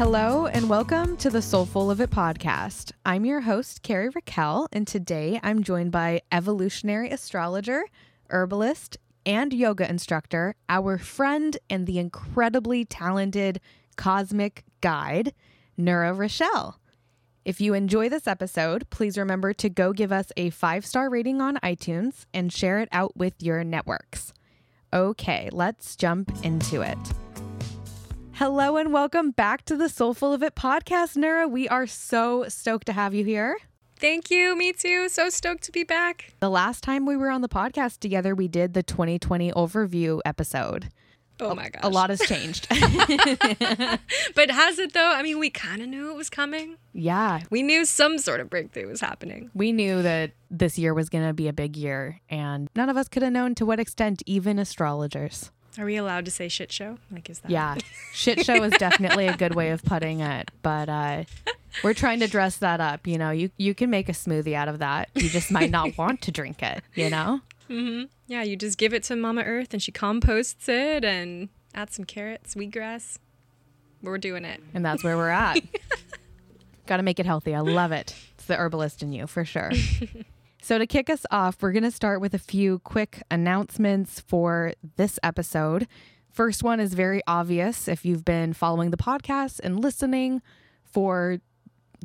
Hello and welcome to the Soulful of It podcast. I'm your host, Carrie Raquel, and today I'm joined by evolutionary astrologer, herbalist, and yoga instructor, our friend and the incredibly talented cosmic guide, Nura Rochelle. If you enjoy this episode, please remember to go give us a five star rating on iTunes and share it out with your networks. Okay, let's jump into it. Hello and welcome back to the Soulful of It podcast, Nura. We are so stoked to have you here. Thank you. Me too. So stoked to be back. The last time we were on the podcast together, we did the 2020 overview episode. Oh my gosh. A lot has changed. but has it though? I mean, we kind of knew it was coming. yeah. We knew some sort of breakthrough was happening. We knew that this year was going to be a big year, and none of us could have known to what extent, even astrologers. Are we allowed to say shit show? Like, is that? Yeah. Shit show is definitely a good way of putting it, but uh, we're trying to dress that up. You know, you, you can make a smoothie out of that. You just might not want to drink it, you know? Yeah, you just give it to Mama Earth and she composts it and add some carrots, wheatgrass. We're doing it. And that's where we're at. Got to make it healthy. I love it. It's the herbalist in you for sure. So, to kick us off, we're going to start with a few quick announcements for this episode. First one is very obvious if you've been following the podcast and listening for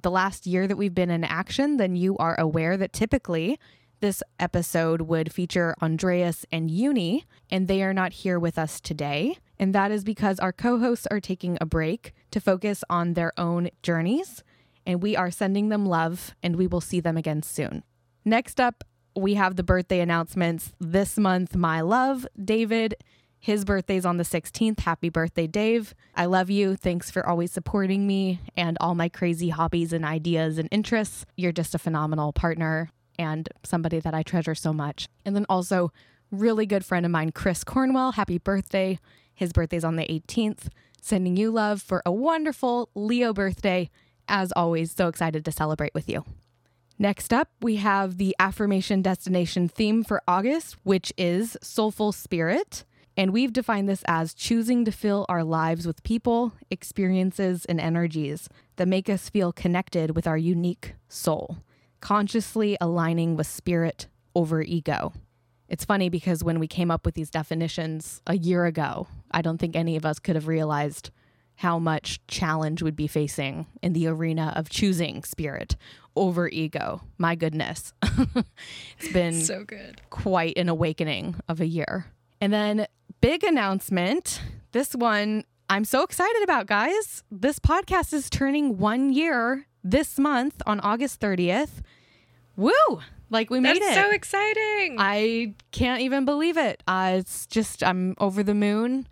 the last year that we've been in action, then you are aware that typically this episode would feature Andreas and Uni, and they are not here with us today. And that is because our co hosts are taking a break to focus on their own journeys, and we are sending them love, and we will see them again soon. Next up, we have the birthday announcements. This month, my love, David. His birthday's on the 16th. Happy birthday, Dave. I love you. Thanks for always supporting me and all my crazy hobbies and ideas and interests. You're just a phenomenal partner and somebody that I treasure so much. And then also, really good friend of mine, Chris Cornwell. Happy birthday. His birthday's on the 18th. Sending you love for a wonderful Leo birthday. As always, so excited to celebrate with you. Next up, we have the affirmation destination theme for August, which is soulful spirit. And we've defined this as choosing to fill our lives with people, experiences, and energies that make us feel connected with our unique soul, consciously aligning with spirit over ego. It's funny because when we came up with these definitions a year ago, I don't think any of us could have realized how much challenge we'd be facing in the arena of choosing spirit over ego. My goodness. it's been So good. quite an awakening of a year. And then, big announcement this one I'm so excited about, guys. This podcast is turning one year this month on August 30th. Woo! Like, we made That's it. so exciting. I can't even believe it. Uh, it's just, I'm over the moon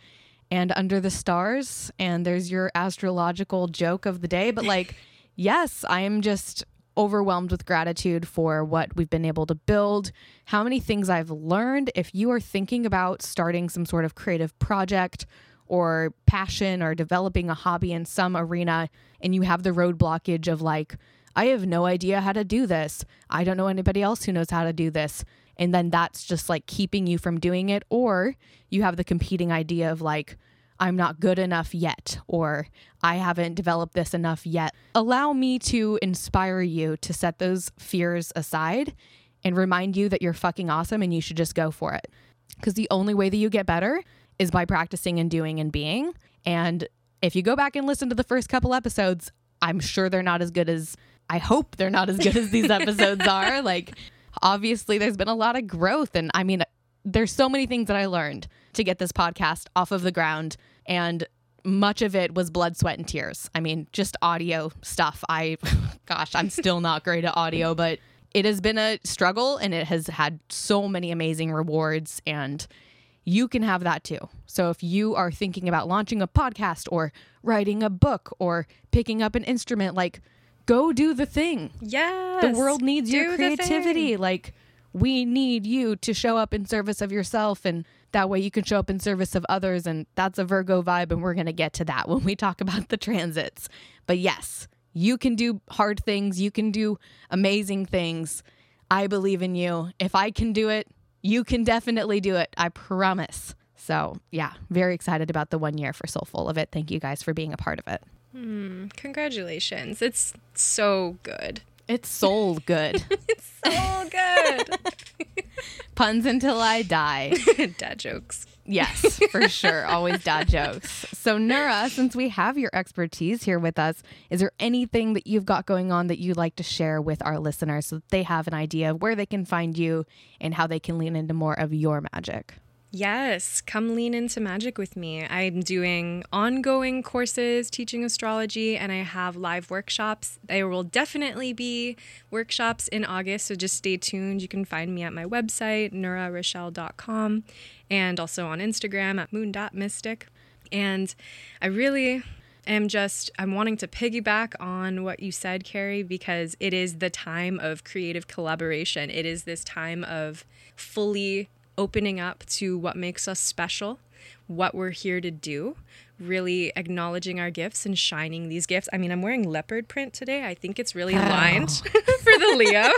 and under the stars. And there's your astrological joke of the day. But, like, yes, I am just overwhelmed with gratitude for what we've been able to build, how many things I've learned. If you are thinking about starting some sort of creative project, or passion or developing a hobby in some arena and you have the road blockage of like I have no idea how to do this. I don't know anybody else who knows how to do this. And then that's just like keeping you from doing it. Or you have the competing idea of like, I'm not good enough yet, or I haven't developed this enough yet. Allow me to inspire you to set those fears aside and remind you that you're fucking awesome and you should just go for it. Because the only way that you get better is by practicing and doing and being. And if you go back and listen to the first couple episodes, I'm sure they're not as good as I hope they're not as good as these episodes are. Like, obviously, there's been a lot of growth. And I mean, there's so many things that I learned to get this podcast off of the ground. And much of it was blood, sweat, and tears. I mean, just audio stuff. I, gosh, I'm still not great at audio, but it has been a struggle and it has had so many amazing rewards. And you can have that too. So if you are thinking about launching a podcast or writing a book or picking up an instrument, like go do the thing. yes. The world needs your creativity. Like we need you to show up in service of yourself and that way you can show up in service of others and that's a Virgo vibe and we're going to get to that when we talk about the transits. But yes, you can do hard things, you can do amazing things. I believe in you. If I can do it, you can definitely do it. I promise. So, yeah, very excited about the one year for Soulful of it. Thank you guys for being a part of it. Hmm, congratulations. It's so good. It's soul good. it's so good. Puns until I die. Dad jokes. Yes, for sure. Always dad jokes. So, Nura, since we have your expertise here with us, is there anything that you've got going on that you'd like to share with our listeners so that they have an idea of where they can find you and how they can lean into more of your magic? Yes, come lean into magic with me. I'm doing ongoing courses teaching astrology and I have live workshops. There will definitely be workshops in August, so just stay tuned. You can find me at my website, nurarochelle.com, and also on Instagram at moon.mystic. And I really am just I'm wanting to piggyback on what you said, Carrie, because it is the time of creative collaboration. It is this time of fully opening up to what makes us special, what we're here to do, really acknowledging our gifts and shining these gifts. I mean, I'm wearing leopard print today. I think it's really aligned for the Leo.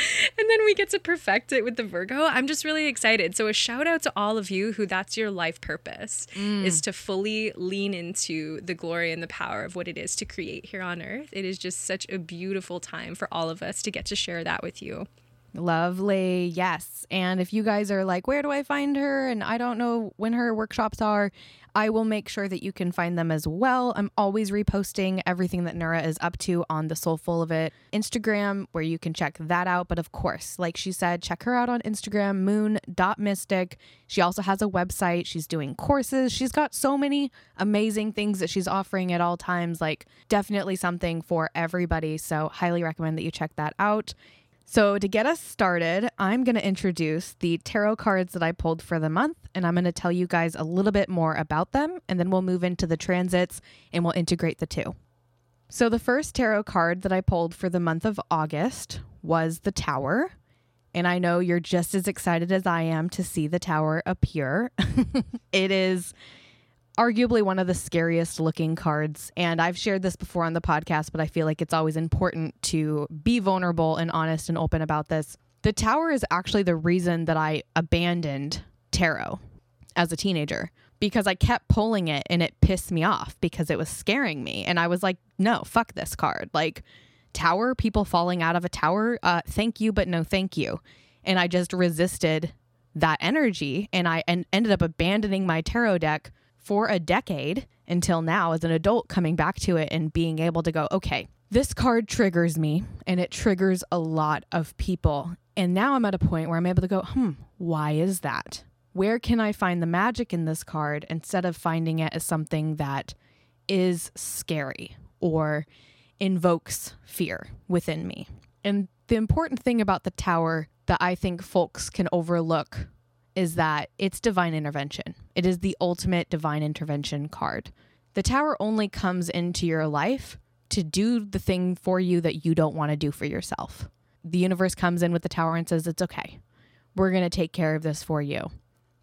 and then we get to perfect it with the Virgo. I'm just really excited. So a shout out to all of you who that's your life purpose mm. is to fully lean into the glory and the power of what it is to create here on earth. It is just such a beautiful time for all of us to get to share that with you. Lovely. Yes. And if you guys are like, where do I find her? And I don't know when her workshops are, I will make sure that you can find them as well. I'm always reposting everything that Nura is up to on the Soulful of It Instagram, where you can check that out. But of course, like she said, check her out on Instagram, moon.mystic. She also has a website. She's doing courses. She's got so many amazing things that she's offering at all times. Like, definitely something for everybody. So, highly recommend that you check that out. So, to get us started, I'm going to introduce the tarot cards that I pulled for the month, and I'm going to tell you guys a little bit more about them, and then we'll move into the transits and we'll integrate the two. So, the first tarot card that I pulled for the month of August was the Tower. And I know you're just as excited as I am to see the tower appear. it is arguably one of the scariest looking cards. And I've shared this before on the podcast, but I feel like it's always important to be vulnerable and honest and open about this. The tower is actually the reason that I abandoned tarot as a teenager because I kept pulling it and it pissed me off because it was scaring me. And I was like, no, fuck this card. Like, tower, people falling out of a tower, uh, thank you, but no thank you. And I just resisted that energy and I and ended up abandoning my tarot deck for a decade until now as an adult coming back to it and being able to go, okay, this card triggers me and it triggers a lot of people. And now I'm at a point where I'm able to go, hmm, why is that? Where can I find the magic in this card instead of finding it as something that is scary or invokes fear within me? And the important thing about the tower that I think folks can overlook is that it's divine intervention. It is the ultimate divine intervention card. The tower only comes into your life to do the thing for you that you don't want to do for yourself. The universe comes in with the tower and says, It's okay. We're going to take care of this for you.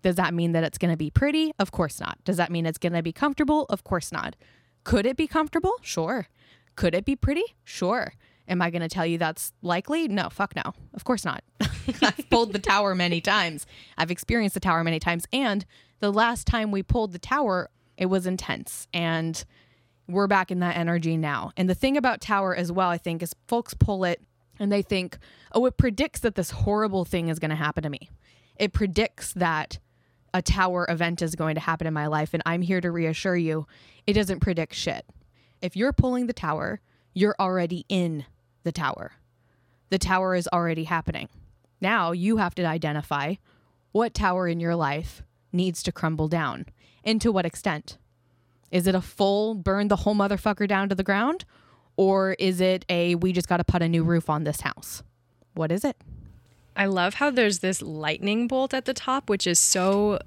Does that mean that it's going to be pretty? Of course not. Does that mean it's going to be comfortable? Of course not. Could it be comfortable? Sure. Could it be pretty? Sure. Am I going to tell you that's likely? No, fuck no. Of course not. I've pulled the tower many times. I've experienced the tower many times. And the last time we pulled the tower, it was intense. And we're back in that energy now. And the thing about tower as well, I think, is folks pull it and they think, oh, it predicts that this horrible thing is going to happen to me. It predicts that a tower event is going to happen in my life. And I'm here to reassure you, it doesn't predict shit. If you're pulling the tower, you're already in the tower. The tower is already happening. Now you have to identify what tower in your life needs to crumble down and to what extent. Is it a full burn the whole motherfucker down to the ground? Or is it a we just got to put a new roof on this house? What is it? I love how there's this lightning bolt at the top, which is so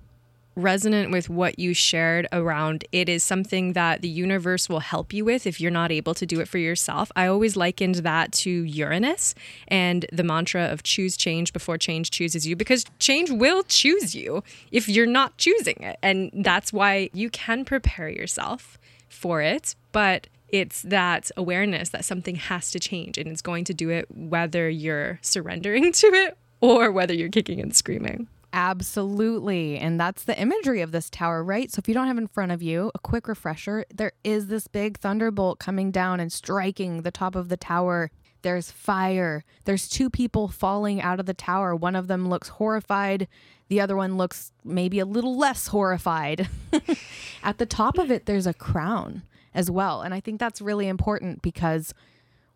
resonant with what you shared around it is something that the universe will help you with if you're not able to do it for yourself. I always likened that to Uranus and the mantra of choose change before change chooses you because change will choose you if you're not choosing it. And that's why you can prepare yourself for it, but it's that awareness that something has to change and it's going to do it whether you're surrendering to it or whether you're kicking and screaming. Absolutely. And that's the imagery of this tower, right? So if you don't have in front of you, a quick refresher, there is this big thunderbolt coming down and striking the top of the tower. There's fire. There's two people falling out of the tower. One of them looks horrified. The other one looks maybe a little less horrified. At the top of it, there's a crown as well. And I think that's really important because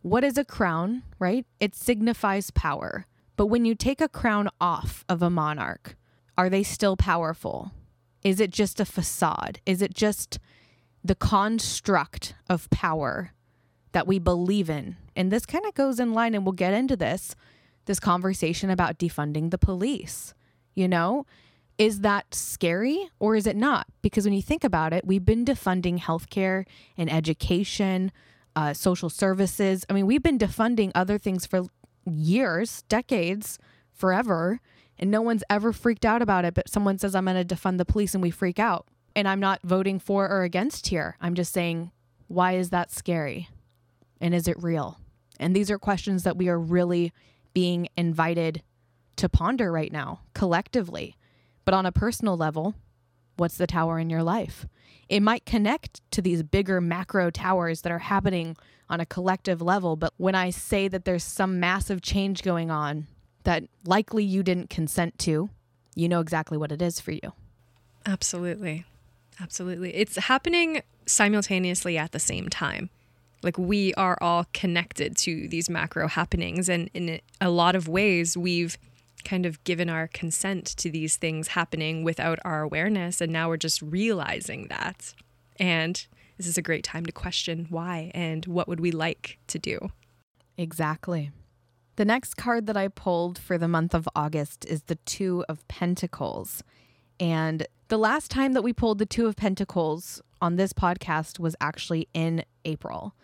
what is a crown, right? It signifies power. But when you take a crown off of a monarch, are they still powerful? Is it just a facade? Is it just the construct of power that we believe in? And this kind of goes in line, and we'll get into this this conversation about defunding the police. You know, is that scary or is it not? Because when you think about it, we've been defunding healthcare and education, uh, social services. I mean, we've been defunding other things for years, decades, forever, and no one's ever freaked out about it. But someone says, I'm going to defund the police, and we freak out. And I'm not voting for or against here. I'm just saying, why is that scary? And is it real? And these are questions that we are really being invited to ponder right now, collectively. But on a personal level, what's the tower in your life? It might connect to these bigger macro towers that are happening on a collective level. But when I say that there's some massive change going on that likely you didn't consent to, you know exactly what it is for you. Absolutely. Absolutely. It's happening simultaneously at the same time. Like we are all connected to these macro happenings. And in a lot of ways, we've kind of given our consent to these things happening without our awareness. And now we're just realizing that. And this is a great time to question why and what would we like to do. Exactly. The next card that I pulled for the month of August is the Two of Pentacles. And the last time that we pulled the Two of Pentacles on this podcast was actually in April.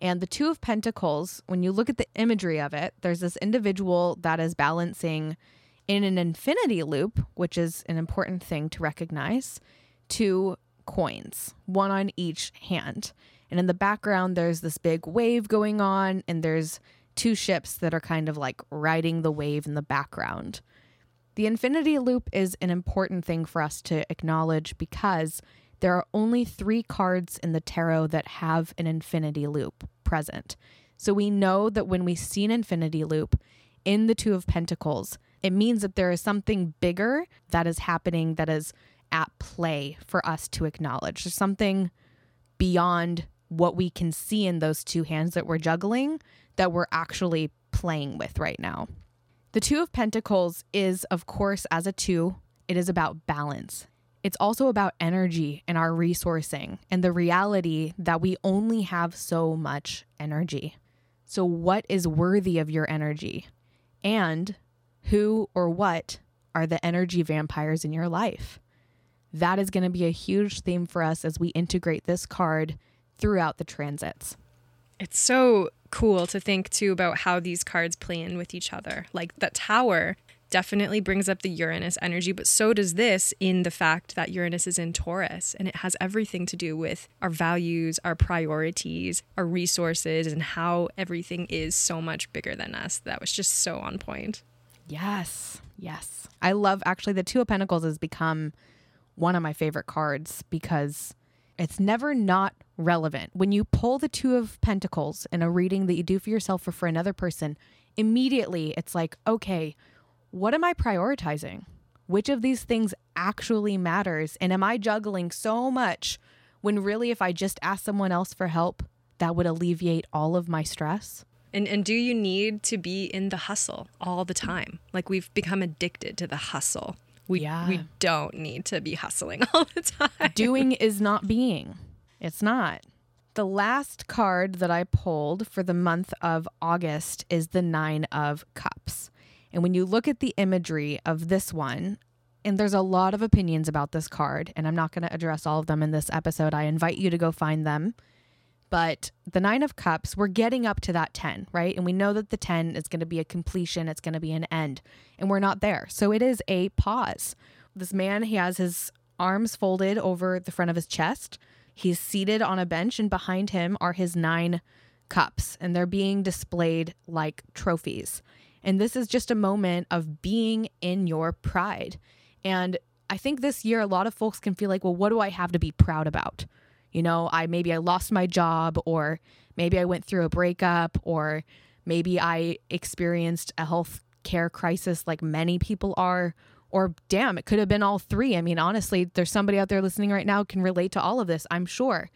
And the Two of Pentacles, when you look at the imagery of it, there's this individual that is balancing in an infinity loop, which is an important thing to recognize, two coins, one on each hand. And in the background, there's this big wave going on, and there's two ships that are kind of like riding the wave in the background. The infinity loop is an important thing for us to acknowledge because there are only three cards in the tarot that have an infinity loop present. So we know that when we see an infinity loop in the Two of Pentacles, it means that there is something bigger that is happening that is at play for us to acknowledge. There's something beyond what we can see in those two hands that we're juggling that we're actually playing with right now. The Two of Pentacles is, of course, as a two, it is about balance. It's also about energy and our resourcing and the reality that we only have so much energy. So, what is worthy of your energy? And who or what are the energy vampires in your life? That is going to be a huge theme for us as we integrate this card throughout the transits. It's so cool to think too about how these cards play in with each other. Like the tower definitely brings up the Uranus energy, but so does this in the fact that Uranus is in Taurus and it has everything to do with our values, our priorities, our resources, and how everything is so much bigger than us. That was just so on point. Yes, yes. I love actually the Two of Pentacles has become one of my favorite cards because it's never not relevant. When you pull the Two of Pentacles in a reading that you do for yourself or for another person, immediately it's like, okay, what am I prioritizing? Which of these things actually matters? And am I juggling so much when really, if I just ask someone else for help, that would alleviate all of my stress? And, and do you need to be in the hustle all the time? Like we've become addicted to the hustle. We, yeah. we don't need to be hustling all the time. Doing is not being. It's not. The last card that I pulled for the month of August is the Nine of Cups. And when you look at the imagery of this one, and there's a lot of opinions about this card, and I'm not going to address all of them in this episode. I invite you to go find them. But the Nine of Cups, we're getting up to that 10, right? And we know that the 10 is going to be a completion, it's going to be an end, and we're not there. So it is a pause. This man, he has his arms folded over the front of his chest. He's seated on a bench, and behind him are his nine cups, and they're being displayed like trophies. And this is just a moment of being in your pride. And I think this year, a lot of folks can feel like, well, what do I have to be proud about? You know, I maybe I lost my job, or maybe I went through a breakup, or maybe I experienced a health care crisis like many people are. Or damn, it could have been all three. I mean, honestly, there's somebody out there listening right now can relate to all of this, I'm sure.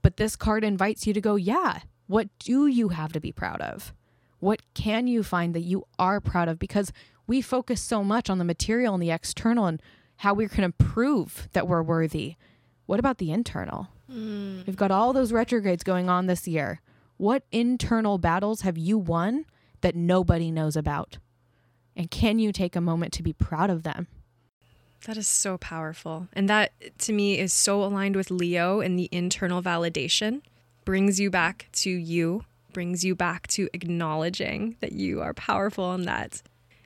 But this card invites you to go, yeah, what do you have to be proud of? What can you find that you are proud of? Because we focus so much on the material and the external and how we can prove that we're worthy. What about the internal? Mm. We've got all those retrogrades going on this year. What internal battles have you won that nobody knows about? And can you take a moment to be proud of them? That is so powerful. And that to me is so aligned with Leo and the internal validation brings you back to you, brings you back to acknowledging that you are powerful and that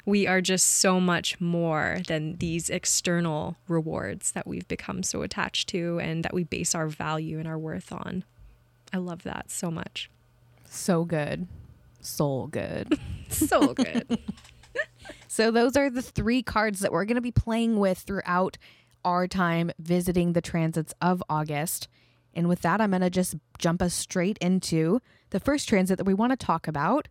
we are just so much more than these external rewards that we've become so attached to and that we base our value and our worth on. I love that so much. So good. Soul good. so good. so, those are the three cards that we're going to be playing with throughout our time visiting the transits of August. And with that, I'm going to just jump us straight into the first transit that we want to talk about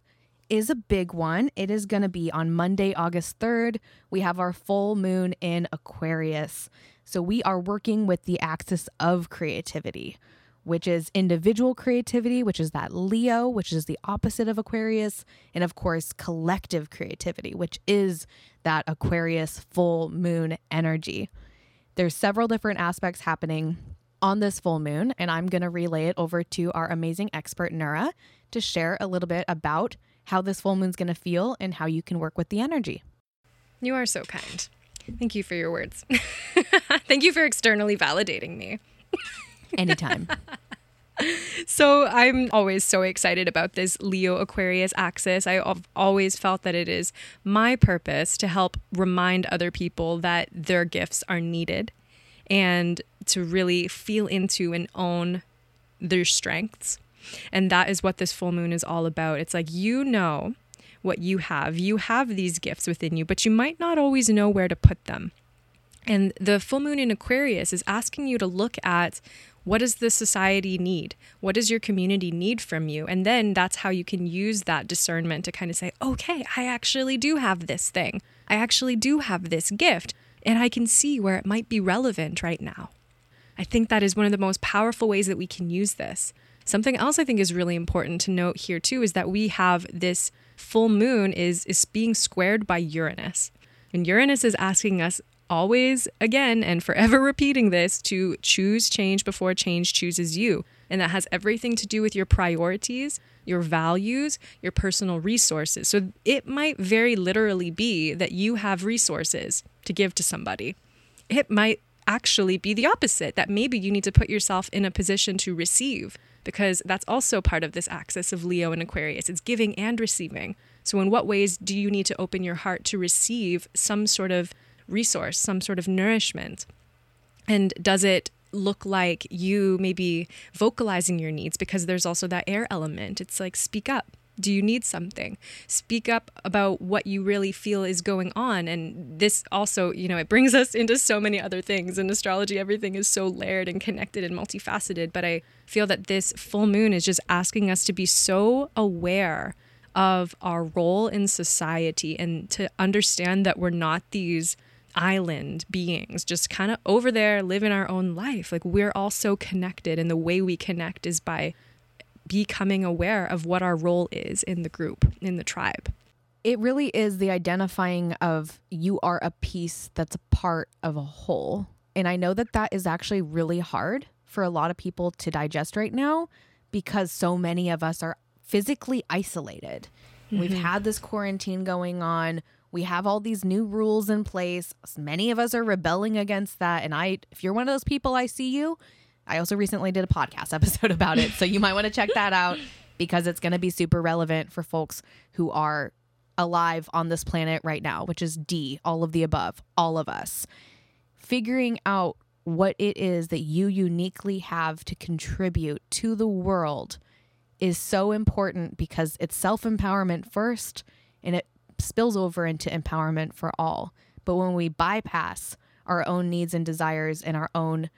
is a big one. It is going to be on Monday, August 3rd. We have our full moon in Aquarius. So we are working with the axis of creativity, which is individual creativity, which is that Leo, which is the opposite of Aquarius, and of course, collective creativity, which is that Aquarius full moon energy. There's several different aspects happening on this full moon, and I'm going to relay it over to our amazing expert, Nura, to share a little bit about how this full moon's going to feel and how you can work with the energy. You are so kind. Thank you for your words. Thank you for externally validating me. Anytime. so I'm always so excited about this Leo Aquarius axis. I've always felt that it is my purpose to help remind other people that their gifts are needed and to really feel into and own their strengths. And that is what this full moon is all about. It's like you know what you have. You have these gifts within you, but you might not always know where to put them. And the full moon in Aquarius is asking you to look at what does the society need? What does your community need from you? And then that's how you can use that discernment to kind of say, okay, I actually do have this thing. I actually do have this gift and I can see where it might be relevant right now. I think that is one of the most powerful ways that we can use this. Something else I think is really important to note here too is that we have this full moon is is being squared by Uranus. And Uranus is asking us always again and forever repeating this to choose change before change chooses you. And that has everything to do with your priorities, your values, your personal resources. So it might very literally be that you have resources to give to somebody. It might actually be the opposite, that maybe you need to put yourself in a position to receive, because that's also part of this axis of Leo and Aquarius. It's giving and receiving. So, in what ways do you need to open your heart to receive some sort of resource, some sort of nourishment? And does it look like you maybe vocalizing your needs? Because there's also that air element. It's like, speak up do you need something? Speak up about what you really feel is going on. And this also, you know, it brings us into so many other things. In astrology, everything is so layered and connected and multifaceted. But I feel that this full moon is just asking us to be so aware of our role in society and to understand that we're not these island beings just kind of over there living our own life. Like we're all so connected, and the way we connect is by becoming aware of what our role is in the group, in the tribe. It really is the identifying of you are a piece that's a part of a whole. And I know that that is actually really hard for a lot of people to digest right now because so many of us are physically isolated. Mm-hmm. We've had this quarantine going on. We have all these new rules in place. Many of us are rebelling against that. And I, if you're one of those people, I see you. I also recently did a podcast episode about it. So you might want to check that out because it's going to be super relevant for folks who are alive on this planet right now, which is D, all of the above, all of us. Figuring out what it is that you uniquely have to contribute to the world is so important because it's self empowerment first and it spills over into empowerment for all. But when we bypass our own needs and desires and our own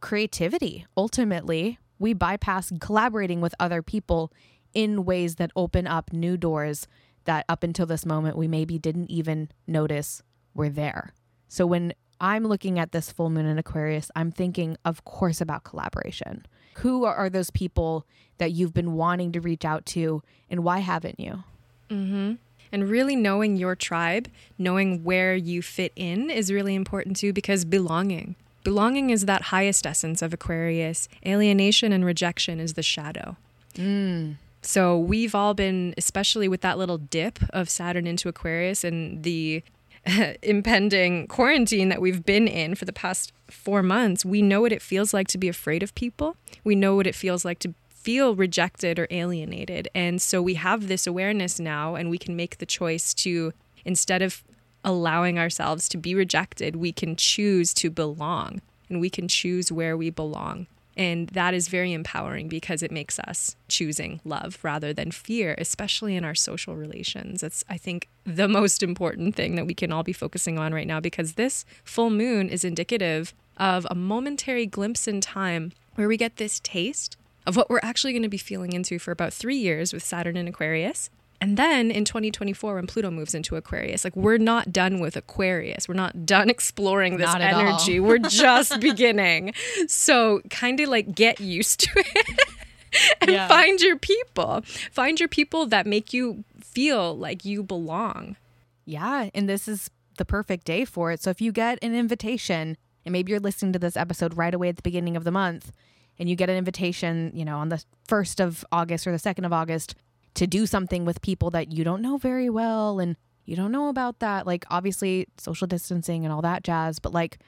creativity, ultimately, we bypass collaborating with other people in ways that open up new doors that up until this moment we maybe didn't even notice were there. So when I'm looking at this full moon in Aquarius, I'm thinking, of course, about collaboration. Who are those people that you've been wanting to reach out to, and why haven't you? Mm-hmm. And really knowing your tribe, knowing where you fit in is really important too, because belonging. Belonging is that highest essence of Aquarius. Alienation and rejection is the shadow. Mm. So we've all been, especially with that little dip of Saturn into Aquarius and the impending quarantine that we've been in for the past four months, we know what it feels like to be afraid of people. We know what it feels like to feel rejected or alienated. And so we have this awareness now, and we can make the choice to, instead of allowing ourselves to be rejected, we can choose to belong and we can choose where we belong. And that is very empowering because it makes us choosing love rather than fear, especially in our social relations. It's, I think, the most important thing that we can all be focusing on right now because this full moon is indicative of a momentary glimpse in time where we get this taste of what we're actually going to be feeling into for about three years with Saturn in Aquarius. And then in 2024, when Pluto moves into Aquarius, like we're not done with Aquarius. We're not done exploring this energy. we're just beginning. So kind of like get used to it and yeah. find your people. Find your people that make you feel like you belong. Yeah. And this is the perfect day for it. So if you get an invitation, and maybe you're listening to this episode right away at the beginning of the month, and you get an invitation, you know, on the 1st of August or the 2nd of August to do something with people that you don't know very well and you don't know about that, like obviously social distancing and all that jazz, but like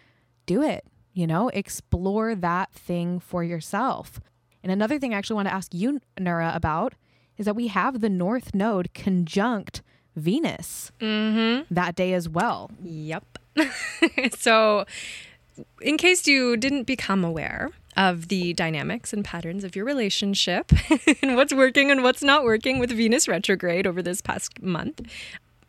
do it, you know, explore that thing for yourself. And another thing I actually want to ask you, Nura, about is that we have the North Node conjunct Venus mm-hmm. that day as well. Yep. so, in case you didn't become aware, of the dynamics and patterns of your relationship and what's working and what's not working with Venus retrograde over this past month.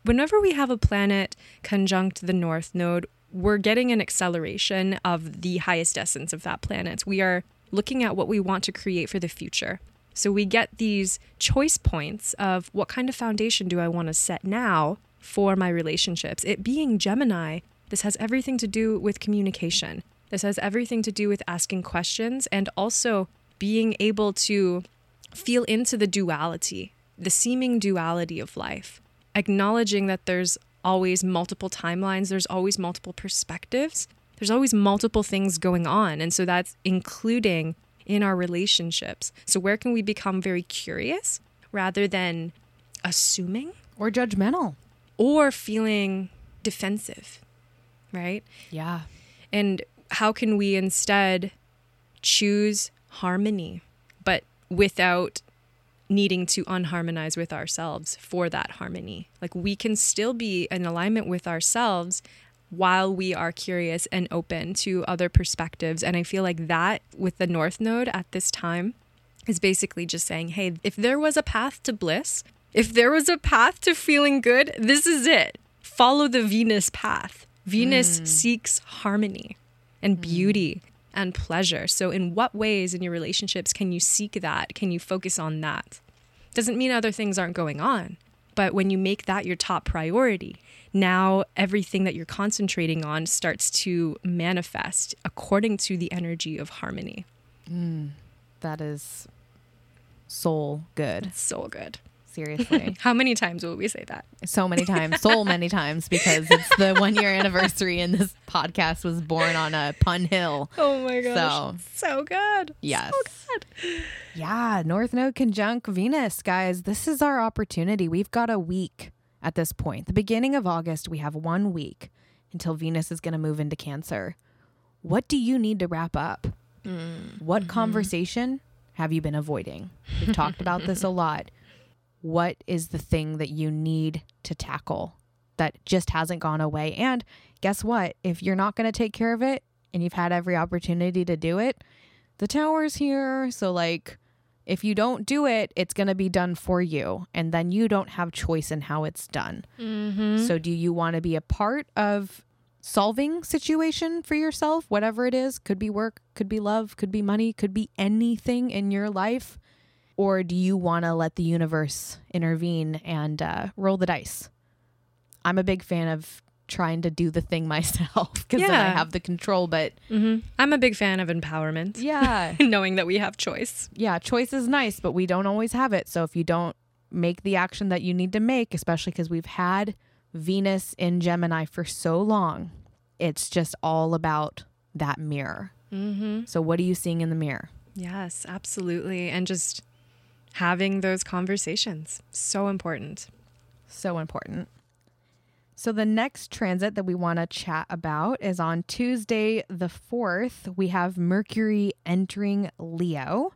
Whenever we have a planet conjunct the North Node, we're getting an acceleration of the highest essence of that planet. We are looking at what we want to create for the future. So we get these choice points of what kind of foundation do I want to set now for my relationships. It being Gemini, this has everything to do with communication. This has everything to do with asking questions and also being able to feel into the duality, the seeming duality of life, acknowledging that there's always multiple timelines, there's always multiple perspectives, there's always multiple things going on. And so that's including in our relationships. So, where can we become very curious rather than assuming or judgmental or feeling defensive? Right? Yeah. And how can we instead choose harmony, but without needing to unharmonize with ourselves for that harmony? Like we can still be in alignment with ourselves while we are curious and open to other perspectives. And I feel like that with the North Node at this time is basically just saying, hey, if there was a path to bliss, if there was a path to feeling good, this is it. Follow the Venus path. Venus mm. seeks harmony and mm. beauty and pleasure. So, in what ways in your relationships can you seek that? Can you focus on that? Doesn't mean other things aren't going on, but when you make that your top priority, now everything that you're concentrating on starts to manifest according to the energy of harmony. Mm, that is soul good. Soul good. Seriously. How many times will we say that? So many times. So many times because it's the one year anniversary and this podcast was born on a pun hill. Oh my gosh. So, so good. Yes. So good. Yeah. North Node conjunct Venus, guys. This is our opportunity. We've got a week at this point. The beginning of August, we have one week until Venus is going to move into Cancer. What do you need to wrap up? Mm. What mm-hmm. conversation have you been avoiding? We've talked about this a lot what is the thing that you need to tackle that just hasn't gone away. And guess what? If you're not going to take care of it and you've had every opportunity to do it, the tower's here. So, like, If you don't do it, it's going to be done for you. And then you don't have choice in how it's done. Mm-hmm. So, do you want to be a part of solving situation for yourself, whatever it is? Could be work, could be love, could be money, could be anything in your life. Or do you want to let the universe intervene and uh, roll the dice? I'm a big fan of trying to do the thing myself because then I have the control. But hmm I'm a big fan of empowerment. yeah, Knowing that we have choice. yeah, choice is nice, but we don't always have it. So if you don't make the action that you need to make, especially because we've had Venus in Gemini for so long, it's just all about that mirror. Mm-hmm. So what are you seeing in the mirror? Yes, absolutely. And just having those conversations. So important. So important. So the next transit that we want to chat about is on Tuesday the 4th. We have Mercury entering Leo.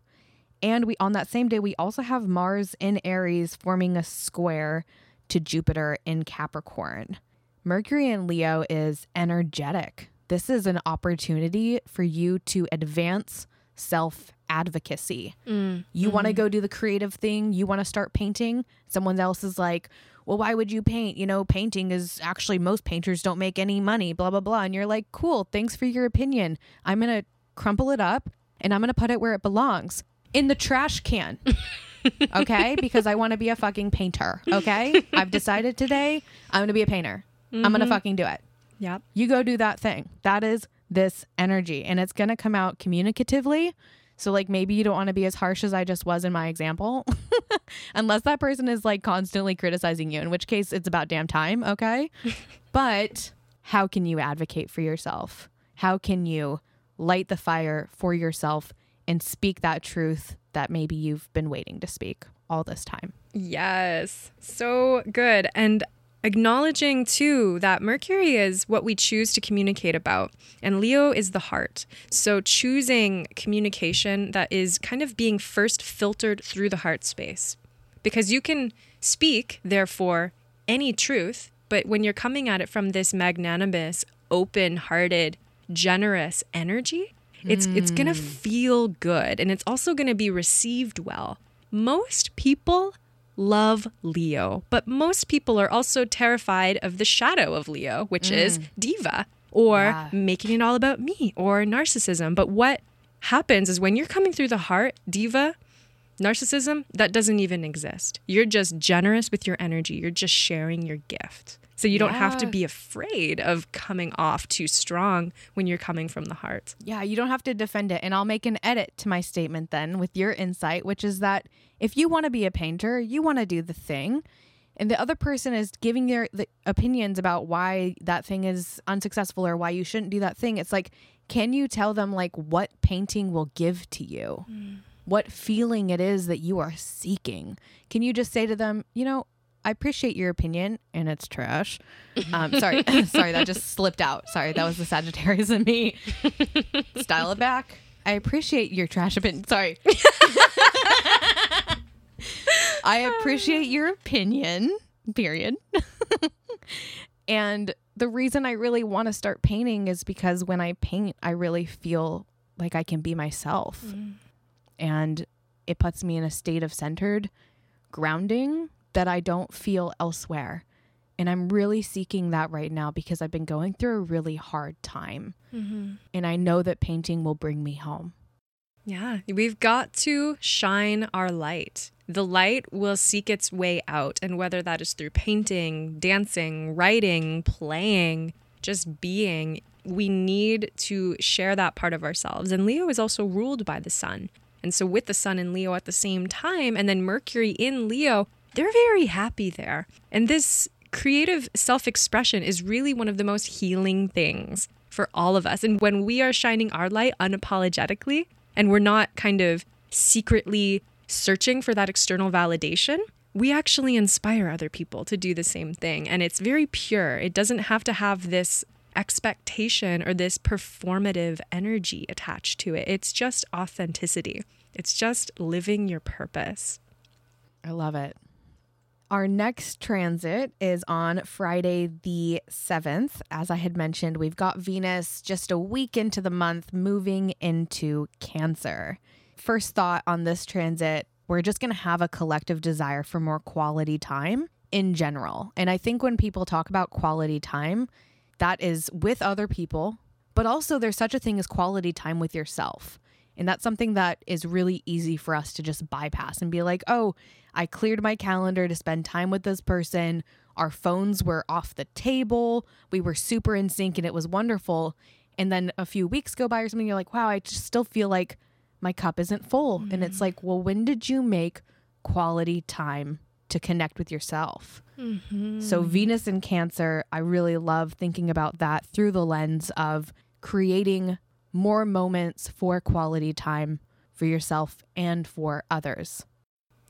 And we on that same day we also have Mars in Aries forming a square to Jupiter in Capricorn. Mercury in Leo is energetic. This is an opportunity for you to advance self advocacy. Mm. You want to mm-hmm. go do the creative thing, you want to start painting. Someone else is like, well, why would you paint? You know, painting is actually most painters don't make any money, blah, blah, blah. And you're like, cool, thanks for your opinion. I'm going to crumple it up and I'm going to put it where it belongs in the trash can. okay? Because I want to be a fucking painter. Okay? I've decided today I'm going to be a painter. I'm going to mm-hmm. fucking do it. Yep. You go do that thing. That is this energy. And it's going to come out communicatively. So, like, maybe you don't want to be as harsh as I just was in my example, unless that person is like constantly criticizing you, in which case it's about damn time. Okay. but how can you advocate for yourself? How can you light the fire for yourself and speak that truth that maybe you've been waiting to speak all this time? Yes. So good. And acknowledging too that Mercury is what we choose to communicate about, and Leo is the heart. So choosing communication that is kind of being first filtered through the heart space. Because you can speak, therefore, any truth, but when you're coming at it from this magnanimous, open hearted, generous energy, it's it's gonna hmm. feel good and it's also gonna be received well. Most people love Leo, but most people are also terrified of the shadow of Leo, which is mm. diva or Yeah. making it all about me or narcissism. But what happens is when you're coming through the heart, diva, narcissism, that doesn't even exist. You're just generous with your energy, you're just sharing your gift. So you don't have to be afraid of coming off too strong when you're coming from the heart. Yeah, you don't have to defend it. And I'll make an edit to my statement then with your insight, which is that if you want to be a painter, you want to do the thing. And the other person is giving their the opinions about why that thing is unsuccessful or why you shouldn't do that thing. It's like, can you tell them like what painting will give to you? Mm. What feeling it is that you are seeking? Can you just say to them, you know, I appreciate your opinion and it's trash. Um, sorry, sorry, that just slipped out. Sorry, that was the Sagittarius in me. Style it back. I appreciate your trash opinion. Sorry. I appreciate your opinion, period. and the reason I really want to start painting is because when I paint, I really feel like I can be myself. And it puts me in a state of centered grounding that I don't feel elsewhere. And I'm really seeking that right now because I've been going through a really hard time. Mm-hmm. And I know that painting will bring me home. Yeah, we've got to shine our light. The light will seek its way out, and whether that is through painting, dancing, writing, playing, just being, we need to share that part of ourselves. And Leo is also ruled by the sun. And so, with the sun in Leo at the same time, and then Mercury in Leo, they're very happy there. And this creative self expression is really one of the most healing things for all of us. And when we are shining our light unapologetically, and we're not kind of secretly searching for that external validation, we actually inspire other people to do the same thing. And it's very pure. It doesn't have to have this expectation or this performative energy attached to it. It's just authenticity, it's just living your purpose. I love it. Our next transit is on Friday, the 7th. As I had mentioned, we've got Venus just a week into the month moving into Cancer. first thought on this transit, we're just going to have a collective desire for more quality time in general. And I think when people talk about quality time, that is with other people, but also there's such a thing as quality time with yourself. And that's something that is really easy for us to just bypass and be like, oh, I cleared my calendar to spend time with this person. Our phones were off the table. We were super in sync and it was wonderful. And then a few weeks go by or something, you're like, wow, I just still feel like my cup isn't full. Mm-hmm. And it's like, well, when did you make quality time to connect with yourself? Mm-hmm. So, Venus in Cancer, I really love thinking about that through the lens of creating more moments for quality time for yourself and for others.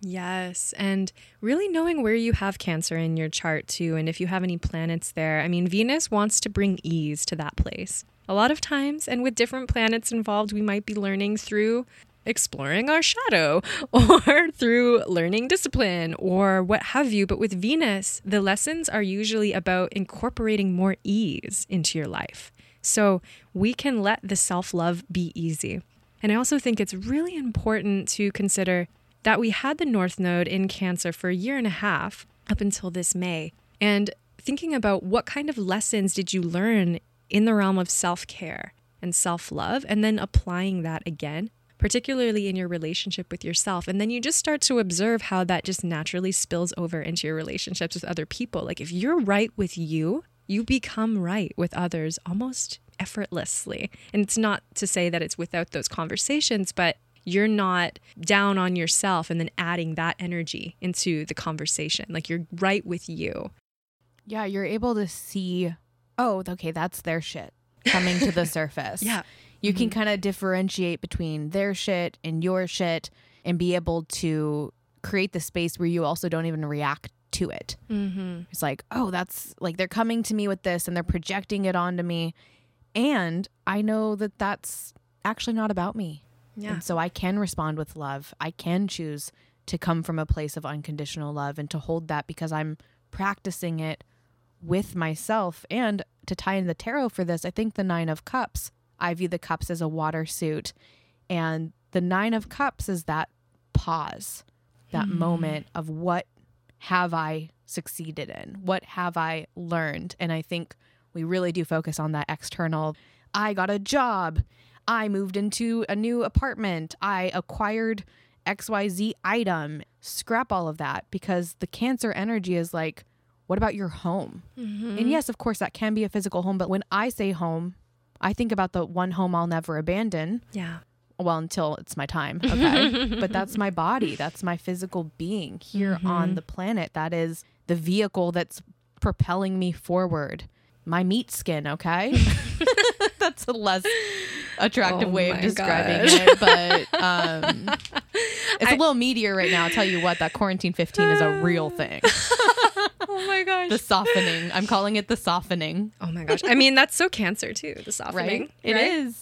Yes. And really knowing where you have Cancer in your chart, too, and if you have any planets there. I mean, Venus wants to bring ease to that place. A lot of times, and with different planets involved, we might be learning through exploring our shadow or through learning discipline or what have you. But with Venus, the lessons are usually about incorporating more ease into your life. So we can let the self love be easy. And I also think it's really important to consider that we had the North Node in Cancer for a year and a half up until this May. And thinking about what kind of lessons did you learn in the realm of self care and self love, and then applying that again, particularly in your relationship with yourself. And then you just start to observe how that just naturally spills over into your relationships with other people. Like if you're right with you, you become right with others almost effortlessly. And it's not to say that it's without those conversations, but you're not down on yourself and then adding that energy into the conversation. Like you're right with you. Yeah, you're able to see, oh, okay, that's their shit coming to the surface. Yeah. You mm-hmm. can kind of differentiate between their shit and your shit and be able to create the space where you also don't even react to it. Mm-hmm. It's like, oh, that's like they're coming to me with this and they're projecting it onto me. And I know that that's actually not about me. Yeah. And so I can respond with love. I can choose to come from a place of unconditional love and to hold that because I'm practicing it with myself. And to tie in the tarot for this, I think the Nine of Cups, I view the cups as a water suit. And the Nine of Cups is that pause, that mm. moment of what have I succeeded in? What have I learned? And I think we really do focus on that external. I got a job. I moved into a new apartment. I acquired XYZ item. Scrap all of that because the cancer energy is like, what about your home? Mm-hmm. And yes, of course, that can be a physical home. But when I say home, I think about the one home I'll never abandon. Yeah well until it's my time. Okay. But that's my body. That's my physical being here mm-hmm. on the planet. That is the vehicle that's propelling me forward. My meat skin okay? That's a less attractive oh way of describing gosh. it but um it's I, a little meatier right now. I'll tell you what that quarantine 15 is a real thing. Oh my gosh. The softening. I'm calling it the softening. Oh my gosh. I mean that's so cancer too the softening right? It right? is.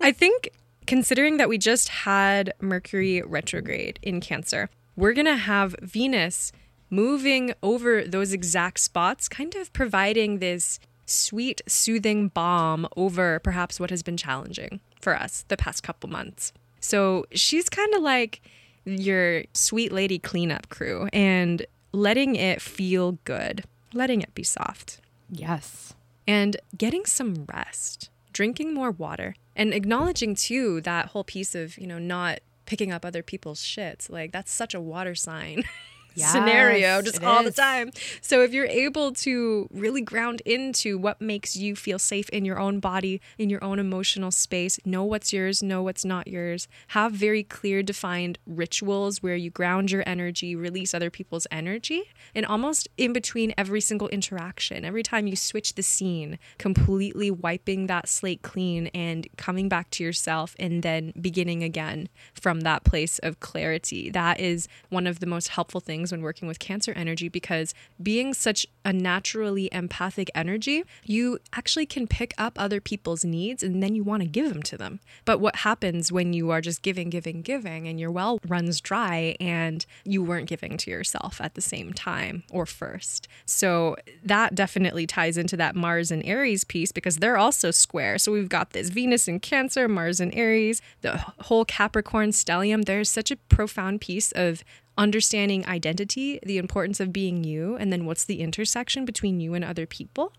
i think considering that we just had Mercury retrograde in Cancer, we're going to have Venus moving over those exact spots, kind of providing this sweet, soothing balm over perhaps what has been challenging for us the past couple months. So she's kind of like your sweet lady cleanup crew and letting it feel good, letting it be soft. Yes. And getting some rest drinking more water and acknowledging too that whole piece of, you know, not picking up other people's shit. Like that's such a water sign. yes, scenario just all is. the time. So if you're able to really ground into what makes you feel safe in your own body, in your own emotional space, know what's yours, know what's not yours, have very clear defined rituals where you ground your energy, release other people's energy, and almost in between every single interaction, every time you switch the scene, completely wiping that slate clean and coming back to yourself and then beginning again from that place of clarity. That is one of the most helpful things things when working with Cancer energy because being such a naturally empathic energy, you actually can pick up other people's needs and then you want to give them to them. But what happens when you are just giving, giving, giving and your well runs dry and you weren't giving to yourself at the same time or first? So that definitely ties into that Mars and Aries piece because they're also square. So we've got this Venus and Cancer, Mars and Aries, the whole Capricorn stellium. There's such a profound piece of understanding identity, the importance of being you, and then what's the intersection between you and other people.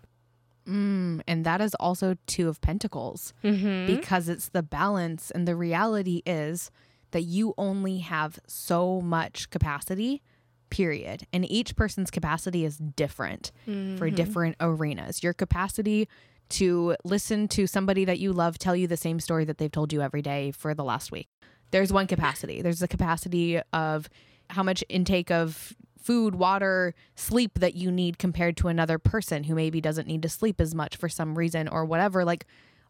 Mm, and that is also Two of Pentacles Mm-hmm. because it's the balance. And the reality is that you only have so much capacity, period. And each person's capacity is different for different arenas. Your capacity to listen to somebody that you love tell you the same story that they've told you every day for the last week. There's one capacity. There's the capacity of how much intake of food, water, sleep that you need compared to another person who maybe doesn't need to sleep as much for some reason or whatever. Like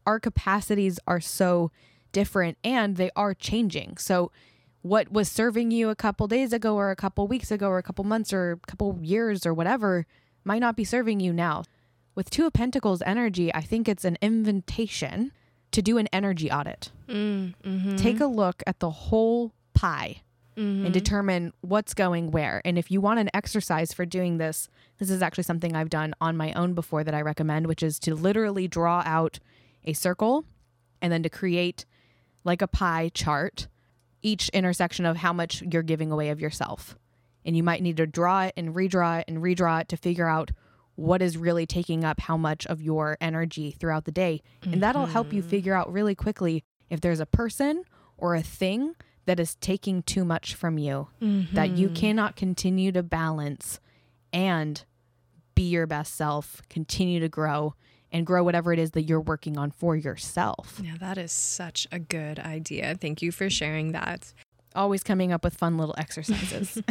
our capacities are so different and they are changing. So what was serving you a couple days ago or a couple weeks ago or a couple months or a couple years or whatever might not be serving you now. With Two of Pentacles energy, I think it's an invitation to do an energy audit. Mm-hmm. Take a look at the whole pie and mm-hmm. determine what's going where. And if you want an exercise for doing this, this is actually something I've done on my own before that I recommend, which is to literally draw out a circle and then to create like a pie chart each intersection of how much you're giving away of yourself. And you might need to draw it and redraw it and redraw it to figure out what is really taking up how much of your energy throughout the day. And that'll help you mm-hmm. figure out really quickly if there's a person or a thing that is taking too much from you that you mm-hmm. cannot continue to balance and be your best self, continue to grow and grow whatever it is that you're working on for yourself. Yeah, that is such a good idea. Thank you for sharing that. Always coming up with fun little exercises.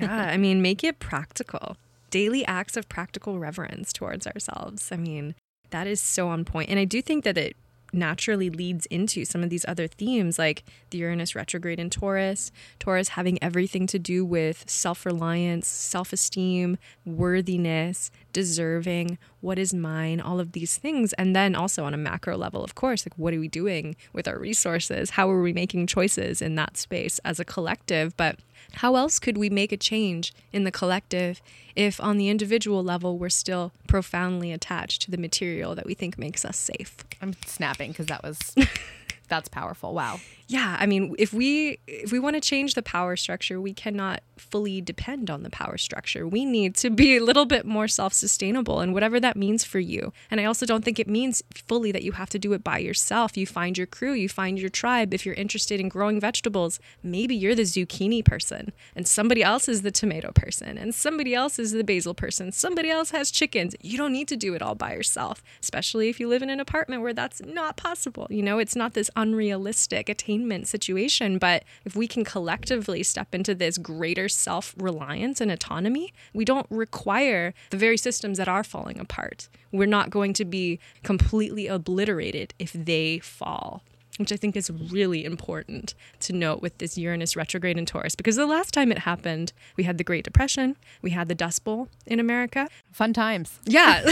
yeah, I mean, make it practical. Daily acts of practical reverence towards ourselves. I mean, that is so on point. And I do think that it naturally leads into some of these other themes like the Uranus retrograde in Taurus, Taurus having everything to do with self reliance, self esteem, worthiness, deserving, what is mine, all of these things. And then also on a macro level, of course, like what are we doing with our resources? How are we making choices in that space as a collective? But how else could we make a change in the collective if on the individual level we're still profoundly attached to the material that we think makes us safe? I'm snapping because that was that's powerful. Wow. Yeah, I mean, if we if we want to change the power structure, we cannot fully depend on the power structure. We need to be a little bit more self-sustainable and whatever that means for you. And I also don't think it means fully that you have to do it by yourself. You find your crew, you find your tribe. If you're interested in growing vegetables, maybe you're the zucchini person and somebody else is the tomato person and somebody else is the basil person. Somebody else has chickens. You don't need to do it all by yourself, especially if you live in an apartment where that's not possible. You know, it's not this unrealistic attainment situation. But if we can collectively step into this greater self reliance and autonomy, we don't require the very systems that are falling apart. We're not going to be completely obliterated if they fall. Which I think is really important to note with this Uranus retrograde in Taurus because the last time it happened, we had the Great Depression, we had the Dust Bowl in America, Fun times. yeah.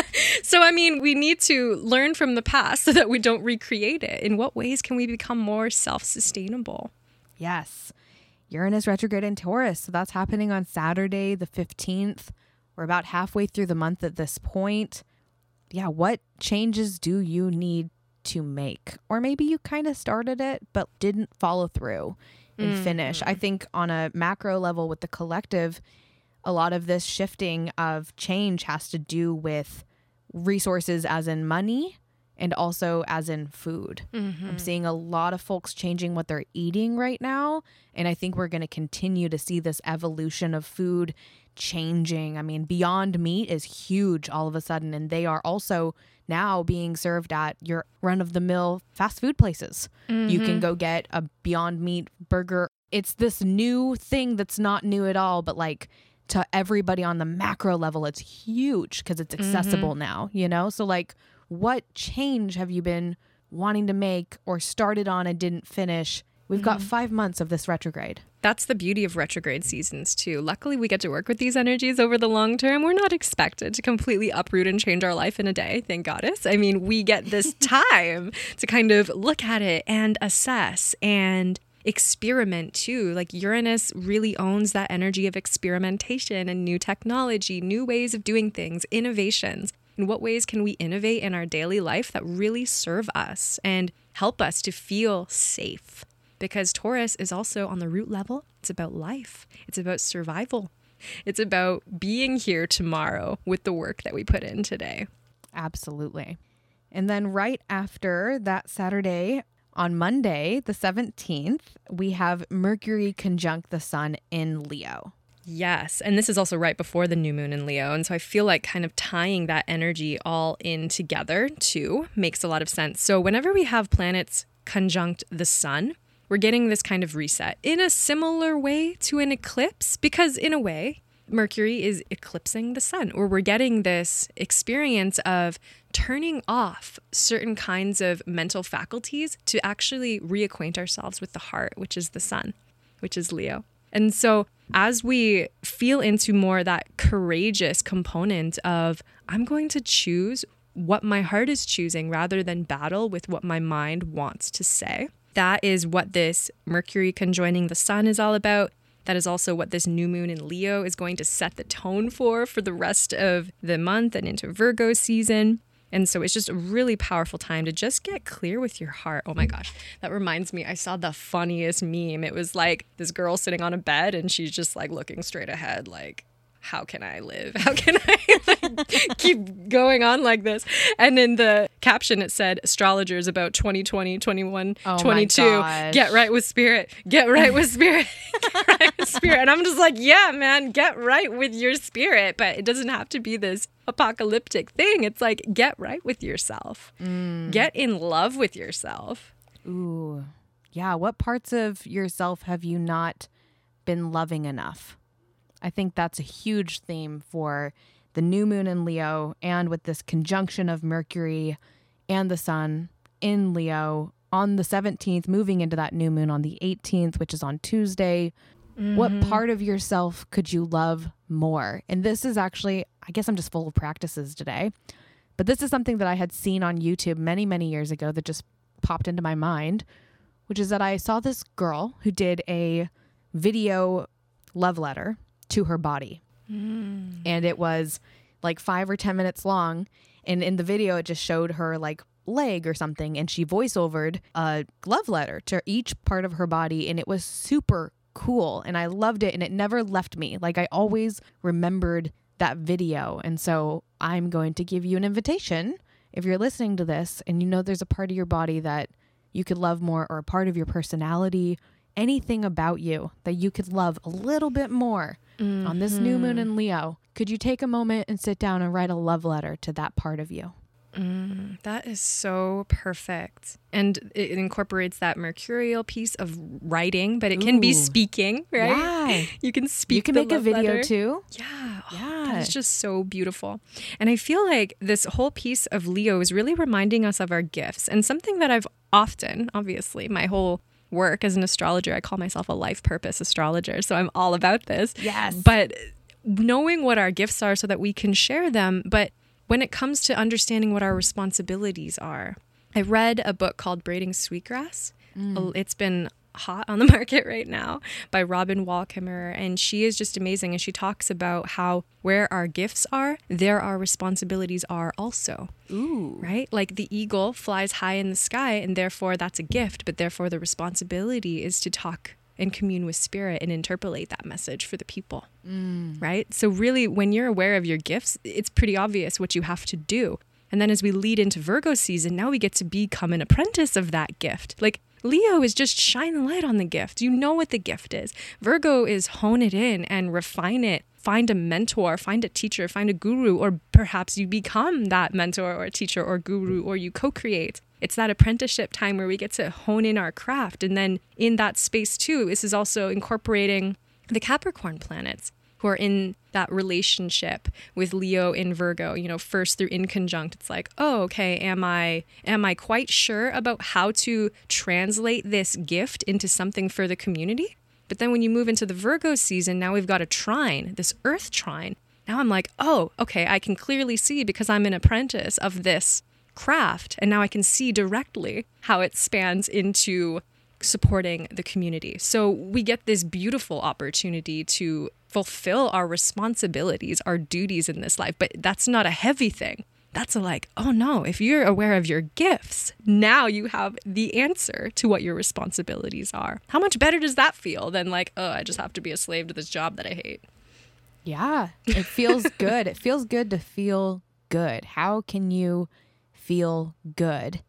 so, I mean, we need to learn from the past so that we don't recreate it. In what ways can we become more self sustainable? Yes. Uranus retrograde in Taurus. So that's happening on Saturday, the 15th. We're about halfway through the month at this point. Yeah, what changes do you need to make? Or maybe you kind of started it but didn't follow through and finish. I mm. think on a macro level with the collective, a lot of this shifting of change has to do with resources as in money and also as in food. I'm mm-hmm. seeing a lot of folks changing what they're eating right now. And I think we're going to continue to see this evolution of food changing. I mean, Beyond Meat is huge all of a sudden. And they are also now being served at your run of the mill fast food places. You can mm-hmm. go get a Beyond Meat burger. It's this new thing that's not new at all, but like to everybody on the macro level, it's huge because it's mm-hmm. accessible now, you know? So, like, what change have you been wanting to make or started on and didn't finish We've got mm-hmm. five months of this retrograde. That's the beauty of retrograde seasons, too. Luckily, we get to work with these energies over the long term. We're not expected to completely uproot and change our life in a day, thank goddess. I mean, we get this time to kind of look at it and assess and experiment too. Like Uranus really owns that energy of experimentation and new technology, new ways of doing things, innovations. In what ways can we innovate in our daily life that really serve us and help us to feel safe? Because Taurus is also on the root level. It's about life, it's about survival, it's about being here tomorrow with the work that we put in today. Absolutely. And then right after that Saturday, on Monday, the 17th, we have Mercury conjunct the sun in Leo. Yes. And this is also right before the new moon in Leo. And so I feel like kind of tying that energy all in together too makes a lot of sense. So whenever we have planets conjunct the sun, we're getting this kind of reset in a similar way to an eclipse, because in a way, Mercury is eclipsing the sun, or we're getting this experience of turning off certain kinds of mental faculties to actually reacquaint ourselves with the heart, which is the sun, which is Leo. And so, as we feel into more that courageous component of, I'm going to choose what my heart is choosing rather than battle with what my mind wants to say, that is what this Mercury conjoining the sun is all about. That is also what this new moon in Leo is going to set the tone for for the rest of the month and into Virgo season. And so it's just a really powerful time to just get clear with your heart. Oh my gosh, that reminds me. I saw the funniest meme. It was like this girl sitting on a bed and she's just like looking straight ahead, like, how can I live? How can I like, keep going on like this? And in the caption, it said astrologers about 2020, 21, oh 22. Get right with spirit. Get right with spirit. get right with spirit. And I'm just like, yeah, man, get right with your spirit. But it doesn't have to be this apocalyptic thing. It's like, get right with yourself. Mm. Get in love with yourself. Ooh. Yeah. What parts of yourself have you not been loving enough? I think that's a huge theme for the new moon in Leo and with this conjunction of Mercury and the sun in Leo on the 17th, moving into that new moon on the 18th, which is on Tuesday. Mm-hmm. What part of yourself could you love more? And this is actually, I guess I'm just full of practices today, but this is something that I had seen on YouTube many, many years ago that just popped into my mind, which is that I saw this girl who did a video love letter to her body. Mm. And it was like five or 10 minutes long. And in the video, it just showed her like leg or something. And she voiceovered a love letter to each part of her body. And it was super cool. And I loved it. And it never left me. Like I always remembered that video. And so I'm going to give you an invitation. If you're listening to this and you know there's a part of your body that you could love more, or a part of your personality, anything about you that you could love a little bit more, mm-hmm. on this new moon in mm-hmm. Leo, could you take a moment and sit down and write a love letter to that part of you? Mm, that is so perfect. And it incorporates that mercurial piece of writing, but it can Ooh. be speaking, right? Yeah. You can speak. You can make a video letter. too. Yeah. Yeah. Oh, that is just so beautiful. And I feel like this whole piece of Leo is really reminding us of our gifts and something that I've often, obviously, my whole work as an astrologer. I call myself a life purpose astrologer. So I'm all about this. Yes. But knowing what our gifts are so that we can share them. But when it comes to understanding what our responsibilities are, I read a book called Braiding Sweetgrass. Mm. It's been hot on the market right now by Robin Wall Kimmerer. And she is just amazing. And she talks about how where our gifts are, there our responsibilities are also. Ooh. Right? Like the eagle flies high in the sky, and therefore that's a gift, but therefore the responsibility is to talk and commune with spirit and interpolate that message for the people. Mm. Right? So, really, when you're aware of your gifts, it's pretty obvious what you have to do. And then as we lead into Virgo season, now we get to become an apprentice of that gift. Like Leo is just shine the light on the gift. You know what the gift is. Virgo is hone it in and refine it. Find a mentor, find a teacher, find a guru, or perhaps you become that mentor or teacher or guru, or you co create. It's that apprenticeship time where we get to hone in our craft. And then in that space, too, this is also incorporating the Capricorn planets who are in that relationship with Leo in Virgo, you know, first through in conjunct, it's like, oh, okay, am I am I quite sure about how to translate this gift into something for the community? But then when you move into the Virgo season, now we've got a trine, this earth trine. Now I'm like, oh, okay, I can clearly see because I'm an apprentice of this craft. And now I can see directly how it spans into supporting the community. So we get this beautiful opportunity to fulfill our responsibilities, our duties in this life. But that's not a heavy thing. That's a like, oh no, if you're aware of your gifts, now you have the answer to what your responsibilities are. How much better does that feel than like, oh, I just have to be a slave to this job that I hate? Yeah, it feels good. It feels good to feel good. How can you feel good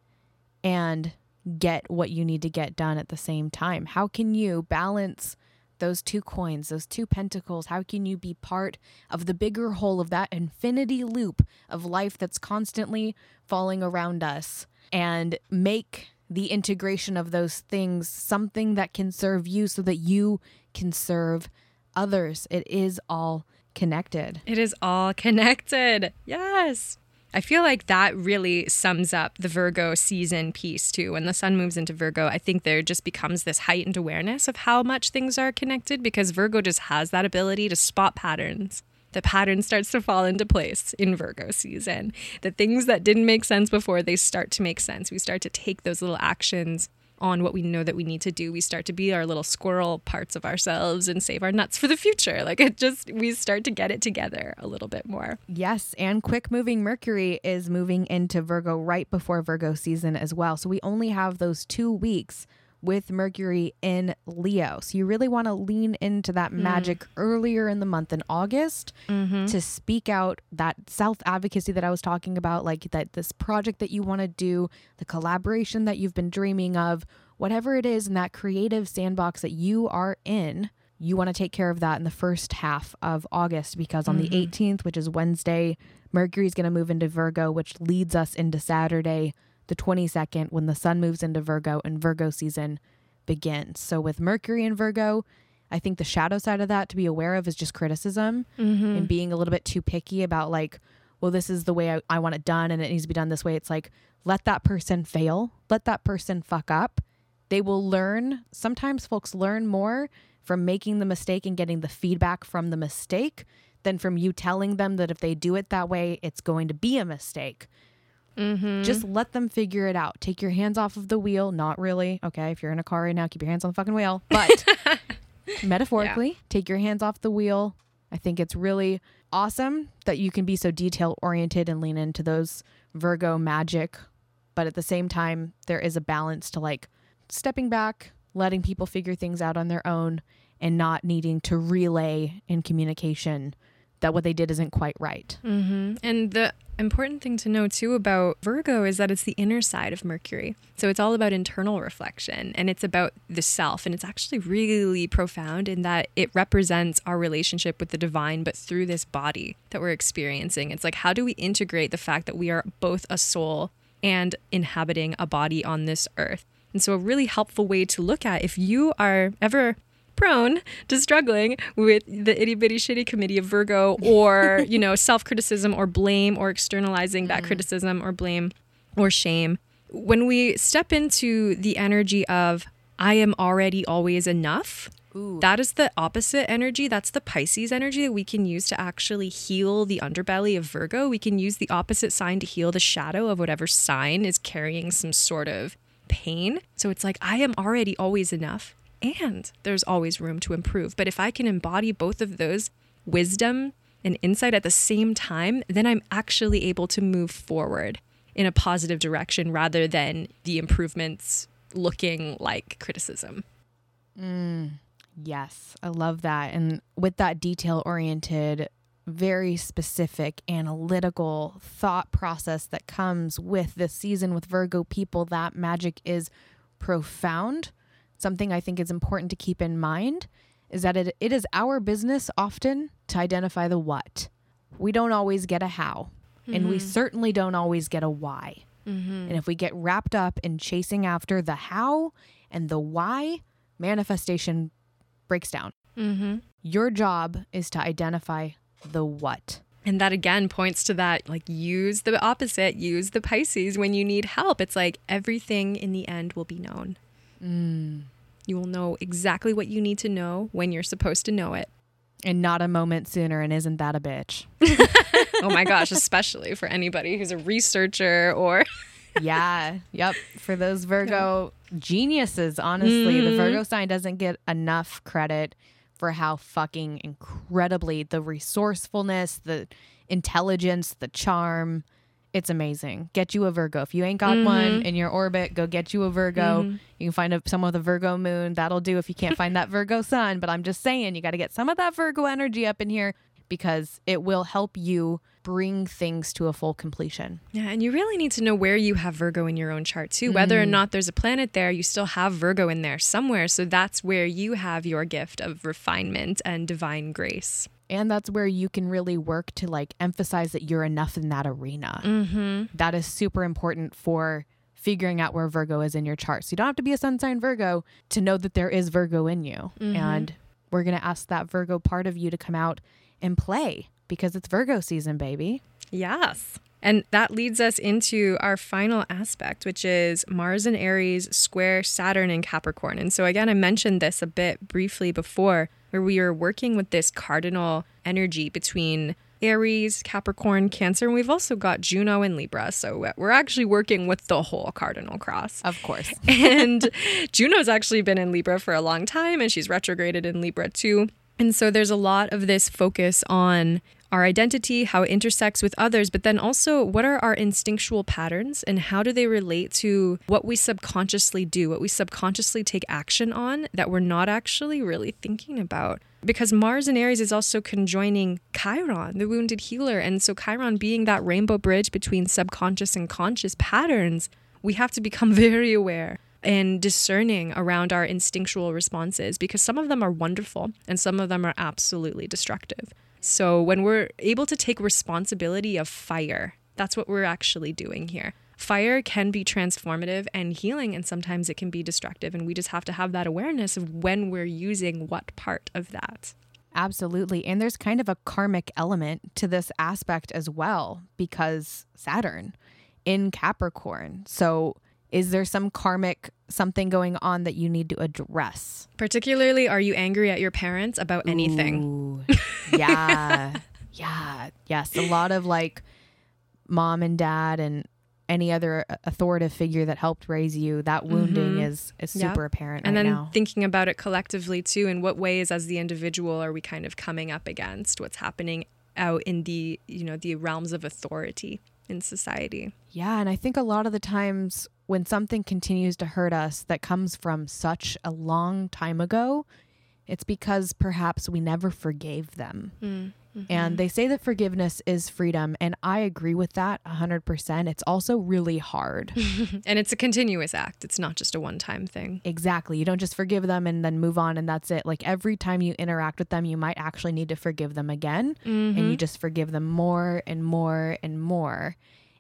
and get what you need to get done at the same time? How can you balance those two coins, those two pentacles? How can you be part of the bigger whole of that infinity loop of life that's constantly falling around us and make the integration of those things something that can serve you so that you can serve others? It is all connected. It is all connected. Yes. I feel like that really sums up the Virgo season piece too. When the sun moves into Virgo, I think there just becomes this heightened awareness of how much things are connected because Virgo just has that ability to spot patterns. The pattern starts to fall into place in Virgo season. The things that didn't make sense before, they start to make sense. We start to take those little actions on what we know that we need to do. We start to be our little squirrel parts of ourselves and save our nuts for the future. Like it just, we start to get it together a little bit more. Yes. And quick moving Mercury is moving into Virgo right before Virgo season as well. So we only have those two weeks with Mercury in Leo. So you really want to lean into that magic mm. earlier in the month in August mm-hmm. to speak out that self advocacy that I was talking about, like that this project that you want to do, the collaboration that you've been dreaming of, whatever it is in that creative sandbox that you are in. You want to take care of that in the first half of August because on mm-hmm. the 18th, which is Wednesday, Mercury is going to move into Virgo, which leads us into Saturday, the 22nd when the sun moves into Virgo and Virgo season begins. So with Mercury in Virgo, I think the shadow side of that to be aware of is just criticism mm-hmm. and being a little bit too picky about like, well, this is the way I, I want it done and it needs to be done this way. It's like, let that person fail, let that person fuck up. They will learn. Sometimes folks learn more from making the mistake and getting the feedback from the mistake than from you telling them that if they do it that way, it's going to be a mistake. Mm-hmm. Just let them figure it out. Take your hands off of the wheel. Not really. Okay. If you're in a car right now, keep your hands on the fucking wheel. But metaphorically, yeah. take your hands off the wheel. I think it's really awesome that you can be so detail oriented and lean into those Virgo magic. But at the same time, there is a balance to like stepping back, letting people figure things out on their own, and not needing to relay in communication that what they did isn't quite right. Mm-hmm. And the important thing to know too about Virgo is that it's the inner side of Mercury. So it's all about internal reflection and it's about the self. And it's actually really profound in that it represents our relationship with the divine, but through this body that we're experiencing. It's like, how do we integrate the fact that we are both a soul and inhabiting a body on this earth? And so, a really helpful way to look at if you are ever prone to struggling with the itty bitty shitty committee of Virgo or, you know, self criticism or blame or externalizing that mm. criticism or blame or shame. When we step into the energy of, I am already always enough, Ooh. That is the opposite energy. That's the Pisces energy that we can use to actually heal the underbelly of Virgo. We can use the opposite sign to heal the shadow of whatever sign is carrying some sort of pain. So it's like, I am already always enough and there's always room to improve. But if I can embody both of those wisdom and insight at the same time, then I'm actually able to move forward in a positive direction rather than the improvements looking like criticism. Mm, yes, I love that. And with that detail oriented, very specific analytical thought process that comes with this season with Virgo people, that magic is profound something I think is important to keep in mind is that it, it is our business often to identify the what. We don't always get a how, mm-hmm. and we mm-hmm. certainly don't always get a why. Mm-hmm. And if we get wrapped up in chasing after the how and the why, manifestation breaks down. Mm-hmm. Your job is to identify the what. And that again points to that like use the opposite, use the Pisces when you need help. It's like everything in the end will be known. You will know exactly what you need to know when you're supposed to know it. And not a moment sooner, and isn't that a bitch? Oh my gosh, especially for anybody who's a researcher or yeah. Yep. For those Virgo geniuses, honestly, the Virgo mm-hmm. sign doesn't get enough credit for how fucking incredibly the resourcefulness, the intelligence, the charm. It's amazing. Get you a Virgo. If you ain't got one mm-hmm. in your orbit, go get you a Virgo. Mm-hmm. You can find a, someone with a Virgo moon. That'll do if you can't find that Virgo sun. But I'm just saying, you got to get some of that Virgo energy up in here because it will help you bring things to a full completion. Yeah, and you really need to know where you have Virgo in your own chart too. Whether or mm. not there's a planet there, you still have Virgo in there somewhere. So that's where you have your gift of refinement and divine grace. And that's where you can really work to like emphasize that you're enough in that arena mm-hmm. is super important for figuring out where virgo is in your chart so you don't have to be a sun sign virgo to know that there is virgo in you and we're going to ask that virgo part of you to come out and play because it's virgo season baby Yes. And that leads us into our final aspect, which is Mars and Aries square Saturn and Capricorn. And so, again, I mentioned this a bit briefly before, where we are working with this cardinal energy between Aries, Capricorn, Cancer, and we've also got Juno and Libra. So, we're actually working with the whole cardinal cross. of course and Juno's actually been in Libra for a long time and she's retrograded in Libra too. And so there's a lot of this focus on our identity, how it intersects with others, but then also what are our instinctual patterns and how do they relate to what we subconsciously do, what we subconsciously take action on that we're not actually really thinking about. Because Mars in Aries is also conjoining Chiron, the wounded healer. And so, Chiron being that rainbow bridge between subconscious and conscious patterns, we have to become very aware and discerning around our instinctual responses because some of them are wonderful and some of them are absolutely destructive. So when we're able to take responsibility of fire, that's what we're actually doing here. Fire can be transformative and healing, and sometimes it can be destructive. And we just have to have that awareness of when we're using what part of that. Absolutely. And there's kind of a karmic element to this aspect as well because Saturn in Capricorn. So, is there some karmic something going on that you need to address? Particularly, are you angry at your parents about anything? Ooh, yeah. yeah. Yes. A lot of like mom and dad and any other uh, authoritative figure that helped raise you, that mm-hmm. wounding is is Yeah. super apparent And right then now. thinking about it collectively too, in what ways as the individual are we kind of coming up against what's happening out in the you know the realms of authority in society? Yeah, and I think a lot of the times when something continues to hurt us that comes from such a long time ago, it's because perhaps we never forgave them. Mm, mm-hmm. And they say that forgiveness is freedom, and I agree with that 100%. It's also really hard. And it's a continuous act. It's not just a one-time thing. exactly. You don't just forgive them and then move on and that's it. Like every time you interact with them, you might actually need to forgive them again, and you mm-hmm. just forgive them more and more and more.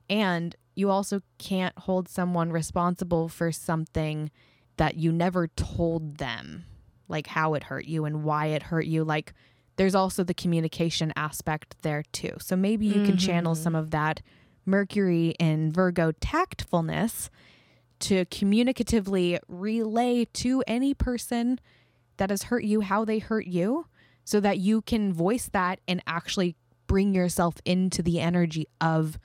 And you also can't hold someone responsible for something that you never told them, like how it hurt you and why it hurt you. Like there's also the communication aspect there too. So maybe you can channel some mm-hmm. of that Mercury and Virgo tactfulness to communicatively relay to any person that has hurt you how they hurt you so that you can voice that and actually bring yourself into the energy of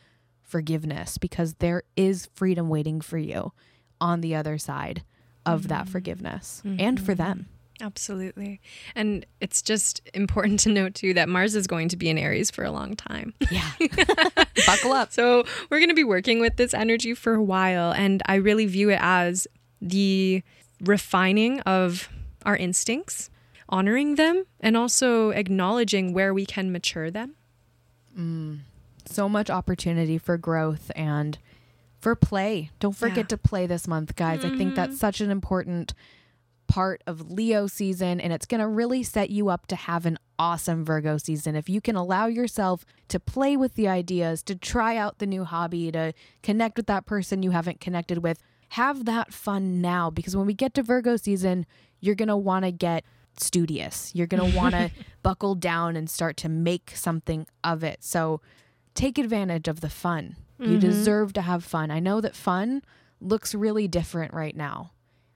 forgiveness because there is freedom waiting for you on the other side of that mm-hmm. forgiveness and for mm-hmm. them. Absolutely. And it's just important to note too that Mars is going to be in Aries for a long time. Yeah. Buckle up. So we're going to be working with this energy for a while. And I really view it as the refining of our instincts, honoring them, and also acknowledging where we can mature them. Mm. So much opportunity for growth and for play. Don't forget Yeah. to play this month, guys. I think that's mm-hmm. such an important part of Leo season and it's going to really set you up to have an awesome Virgo season. If you can allow yourself to play with the ideas, to try out the new hobby, to connect with that person you haven't connected with, have that fun now because when we get to Virgo season, you're going to want to get studious. You're going to want to buckle down and start to make something of it. So take advantage of the fun. You Mhm. deserve to have fun. I know that fun looks really different right now.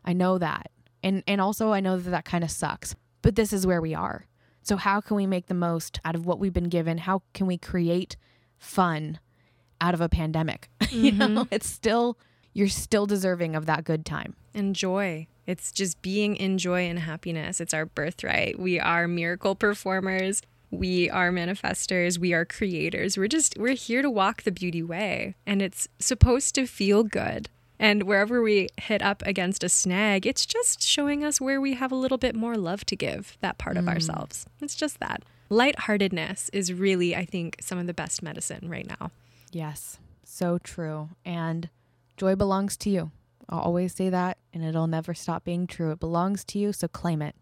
I know that. And and also I know that that kind of sucks. But this is where we are. So how can we make the most out of what we've been given? How can we create fun out of a pandemic? you know, it's still you're still deserving of that good time. and joy. It's just being in joy and happiness. It's our birthright. We are miracle performers. We are manifestors. We are creators. We're just, we're here to walk the beauty way. And it's supposed to feel good. And wherever we hit up against a snag, it's just showing us where we have a little bit more love to give that part of mm. ourselves. It's just that. Lightheartedness is really, I think, some of the best medicine right now. Yes, so true. And joy belongs to you. I'll always say that, and it'll never stop being true. It belongs to you, so claim it.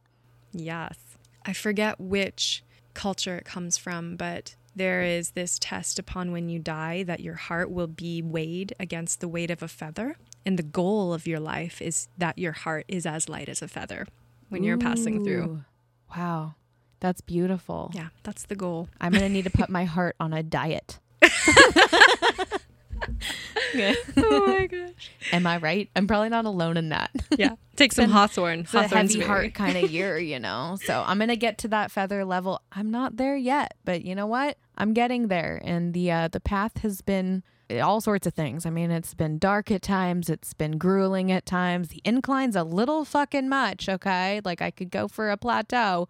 Yes. I forget which culture it comes from, but there is this test upon when you die that your heart will be weighed against the weight of a feather. And the goal of your life is that your heart is as light as a feather when you're passing through. Wow, that's beautiful. Yeah, that's the goal. I'm going to need to put my heart on a diet. oh my gosh. Am I right? I'm probably not alone in that. Yeah. Take some Hawthorne. hawthorn. It's a heavy very- heart kind of year, you know. So I'm gonna get to that feather level. I'm not there yet, but you know what? I'm getting there, and the uh, the path has been all sorts of things. I mean, it's been dark at times. It's been grueling at times. The incline's a little fucking much. Okay, like I could go for a plateau,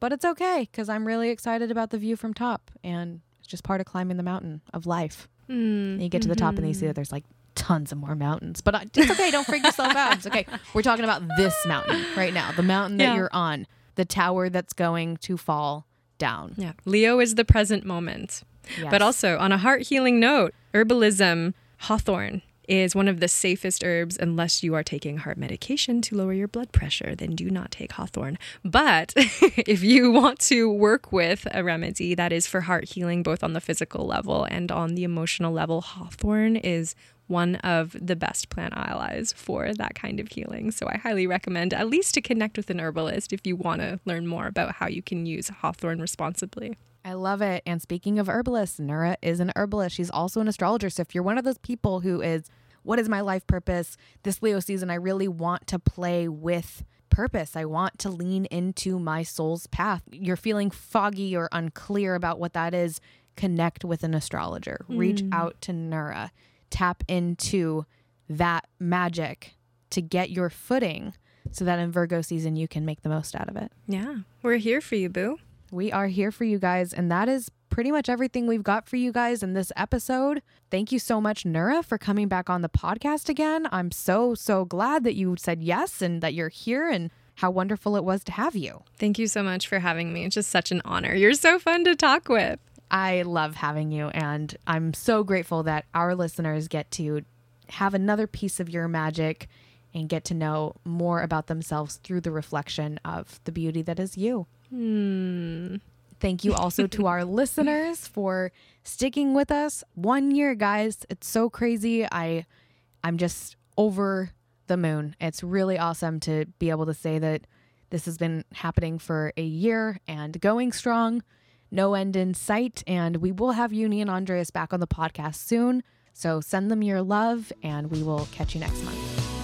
but it's okay because I'm really excited about the view from top, and it's just part of climbing the mountain of life. Mm, you get to the top, and you see that there's like tons of more mountains. But I- it's okay. Don't freak yourself out. It's okay. We're talking about this mountain right now, the mountain that Yeah. you're on, the tower that's going to fall down. Yeah. Leo is the present moment. Yes. But also, on a heart healing note, herbalism, hawthorn is one of the safest herbs unless you are taking heart medication to lower your blood pressure. Then do not take hawthorn. But if you want to work with a remedy that is for heart healing, both on the physical level and on the emotional level, hawthorn is one of the best plant allies for that kind of healing. So I highly recommend at least to connect with an herbalist if you want to learn more about how you can use hawthorn responsibly. I love it. And speaking of herbalists, Nura is an herbalist. She's also an astrologer. So if you're one of those people who is, what is my life purpose? This Leo season, I really want to play with purpose. I want to lean into my soul's path. You're feeling foggy or unclear about what that is. Connect with an astrologer. Reach hmm. out to Nura. Tap into that magic to get your footing so that in Virgo season you can make the most out of it. Yeah, we're here for you, boo. We are here for you guys, and that is pretty much everything we've got for you guys in this episode. Thank you so much, Nura, for coming back on the podcast again. I'm so, so glad that you said yes and that you're here and how wonderful it was to have you. Thank you so much for having me. It's just such an honor. You're so fun to talk with. I love having you, and I'm so grateful that our listeners get to have another piece of your magic and get to know more about themselves through the reflection of the beauty that is you. Hmm. Thank you also to our listeners for sticking with us. One year, guys. It's so crazy. I I'm just over the moon. It's really awesome to be able to say that this has been happening for a year and going strong. No end in sight. And we will have Uni and Andreas back on the podcast soon. So send them your love and we will catch you next month.